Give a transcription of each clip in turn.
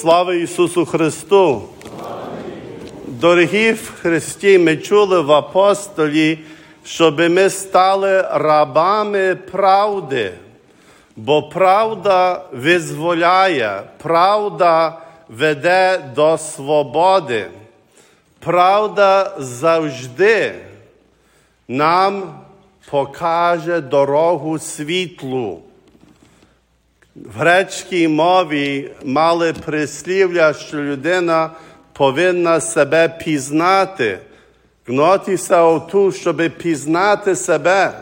Слава Ісусу Христу! Дорогі в Христі, ми чули в апостолі, щоб ми стали рабами правди, бо правда визволяє, правда веде до свободи. Правда завжди нам покаже дорогу світлу. В грецькій мові мали прислів'я, що людина повинна себе пізнати, гнотися оту, щоб пізнати себе.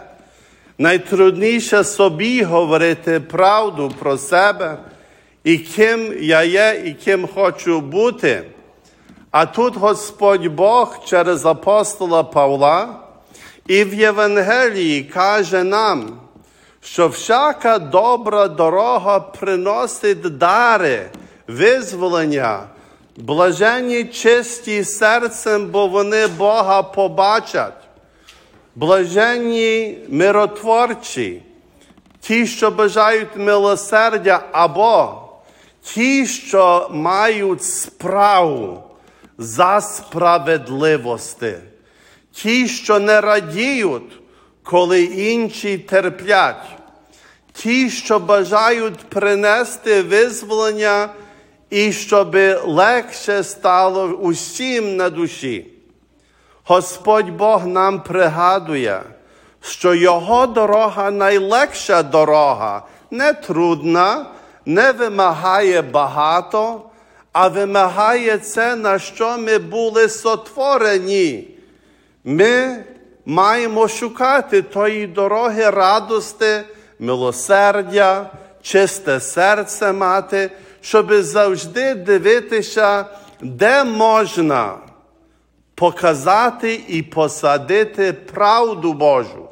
Найтрудніше собі говорити правду про себе, і ким я є, і ким хочу бути. А тут Господь Бог через апостола Павла і в Євангелії каже нам, що всяка добра дорога приносить дари, визволення, блаженні чисті серцем, бо вони Бога побачать, блаженні миротворчі, ті, що бажають милосердя, або ті, що мають справу за справедливості, ті, що не радіють, коли інші терплять, ті, що бажають принести визволення і щоб легше стало усім на душі. Господь Бог нам пригадує, що Його дорога найлегша дорога, не трудна, не вимагає багато, а вимагає це, на що ми були сотворені. Ми маємо шукати тої дороги радости, милосердя, чисте серце мати, щоб завжди дивитися, де можна показати і посадити правду Божу,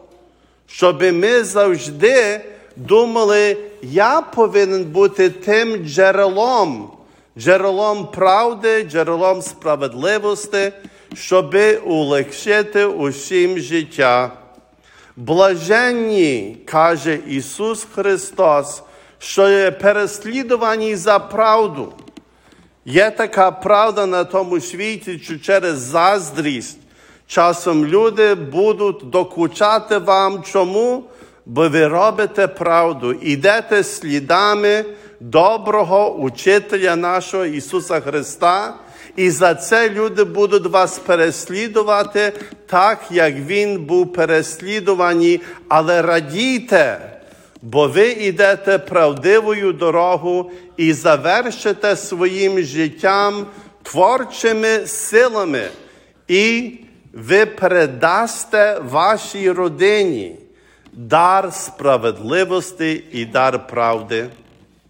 щоб ми завжди думали, я повинен бути тим джерелом, джерелом правди, джерелом справедливості, щоби улегшити усім життя. Блаженні, каже Ісус Христос, що є переслідувані за правду. Є така правда на тому світі, що через заздрість часом люди будуть докучати вам. Чому? Бо ви робите правду, ідете слідами доброго учителя нашого Ісуса Христа, і за це люди будуть вас переслідувати, так як Він був переслідуваний, але радійте, бо ви йдете правдивою дорогу і завершите своїм життям творчими силами, і ви передасте вашій родині дар справедливості і дар правди.